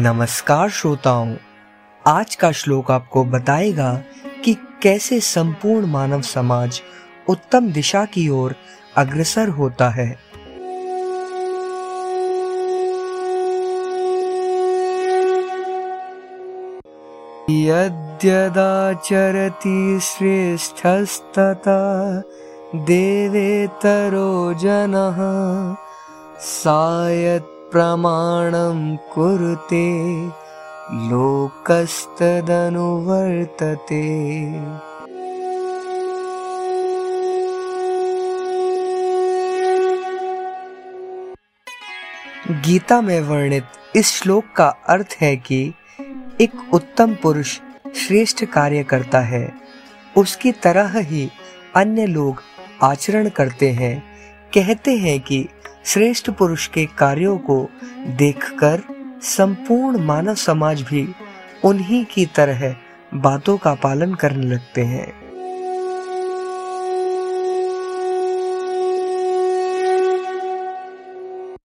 नमस्कार श्रोताओं, आज का श्लोक आपको बताएगा कि कैसे संपूर्ण मानव समाज उत्तम दिशा की ओर अग्रसर होता है। यद्यदाचरति श्रेष्ठस्तता देवेतरो जनः सायत् प्रमाणं कुरुते, लोकस्तदनुवर्तते। गीता में वर्णित इस श्लोक का अर्थ है कि एक उत्तम पुरुष श्रेष्ठ कार्य करता है। उसकी तरह ही अन्य लोग आचरण करते हैं। कहते हैं कि श्रेष्ठ पुरुष के कार्यों को देखकर संपूर्ण मानव समाज भी उन्हीं की तरह बातों का पालन करने लगते हैं।